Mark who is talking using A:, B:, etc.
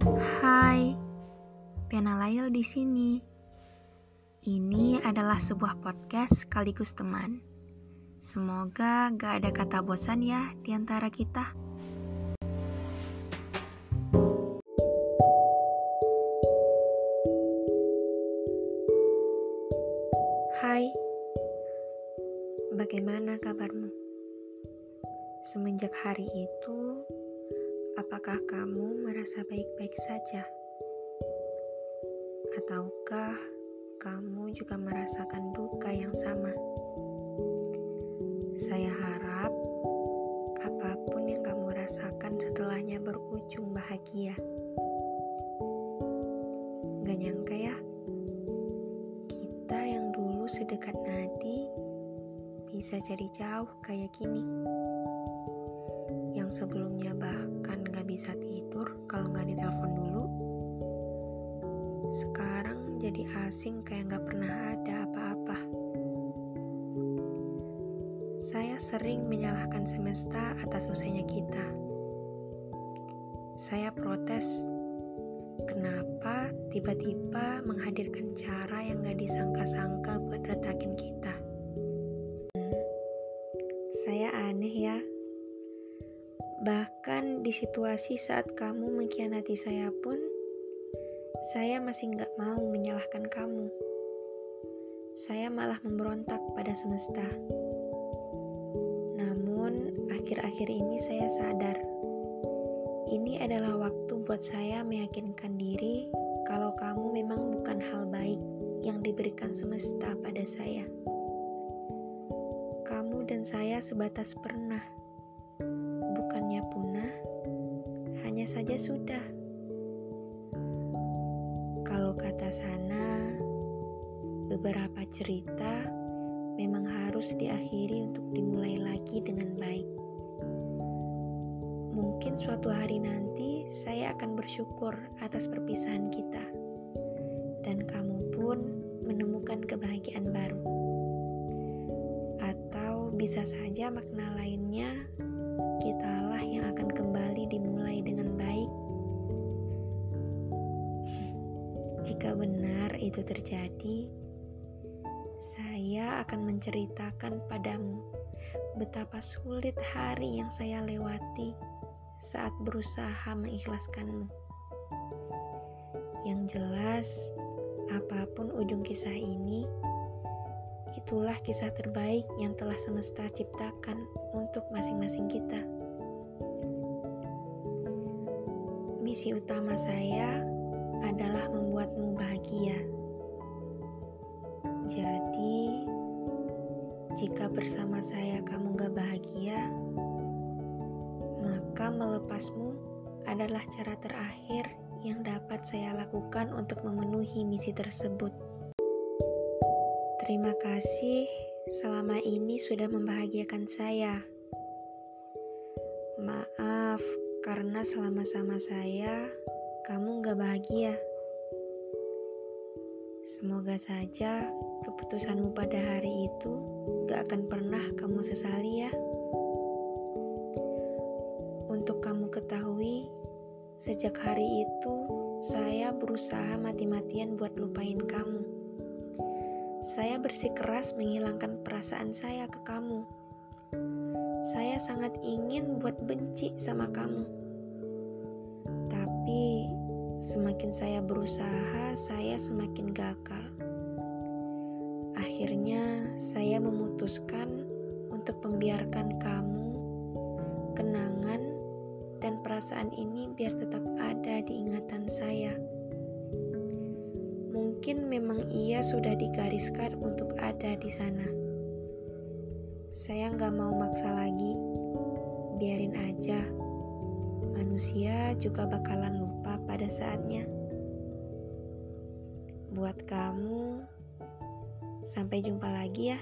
A: Hai, Piana Lail di sini. Ini adalah sebuah podcast sekaligus teman. Semoga gak ada kata bosan ya di antara kita. Hai, bagaimana kabarmu? Semenjak hari itu, apakah kamu merasa baik-baik saja? Ataukah kamu juga merasakan duka yang sama? Saya harap apa pun yang kamu rasakan setelahnya berujung bahagia. Gak nyangka ya, kita yang dulu sedekat nadi bisa jadi jauh kayak gini. Yang sebelumnya bahkan gak bisa tidur kalau gak ditelepon dulu, sekarang jadi asing kayak gak pernah ada apa-apa. Saya sering menyalahkan semesta atas usainya kita. Saya protes, kenapa tiba-tiba menghadirkan cara yang gak disangka-sangka buat retakin kita. Saya aneh ya. Bahkan di situasi saat kamu mengkhianati saya pun, saya masih nggak mau menyalahkan kamu. Saya malah memberontak pada semesta. Namun, akhir-akhir ini saya sadar, ini adalah waktu buat saya meyakinkan diri kalau kamu memang bukan hal baik yang diberikan semesta pada saya. Kamu dan saya sebatas pernah, bukannya punah, hanya saja sudah. Kalau kata sana, beberapa cerita memang harus diakhiri untuk dimulai lagi dengan baik. Mungkin suatu hari nanti saya akan bersyukur atas perpisahan kita, dan kamu pun menemukan kebahagiaan baru. Atau bisa saja makna lainnya, yang akan kembali dimulai dengan baik Jika benar itu terjadi, saya akan menceritakan padamu betapa sulit hari yang saya lewati saat berusaha mengikhlaskanmu. Yang jelas, apa pun ujung kisah ini, itulah kisah terbaik yang telah semesta ciptakan untuk masing-masing kita. Misi utama saya adalah membuatmu bahagia. Jadi, jika bersama saya kamu gak bahagia, maka melepasmu adalah cara terakhir yang dapat saya lakukan untuk memenuhi misi tersebut. Terima kasih selama ini sudah membahagiakan saya. Maaf karena selama sama saya kamu gak bahagia. Semoga saja keputusanmu pada hari itu gak akan pernah kamu sesali ya. Untuk kamu ketahui, sejak hari itu saya berusaha mati-matian buat lupain kamu. Saya bersikeras menghilangkan perasaan saya ke kamu. Saya sangat ingin buat benci sama kamu. Tapi Semakin saya berusaha, saya semakin gagal. Akhirnya, saya memutuskan untuk membiarkan kamu, kenangan, dan perasaan ini biar tetap ada di ingatan saya. Mungkin memang ia sudah digariskan untuk ada di sana. Saya nggak mau maksa lagi, biarin aja manusia juga bakalan lupa pada saatnya. Buat kamu, sampai jumpa lagi ya.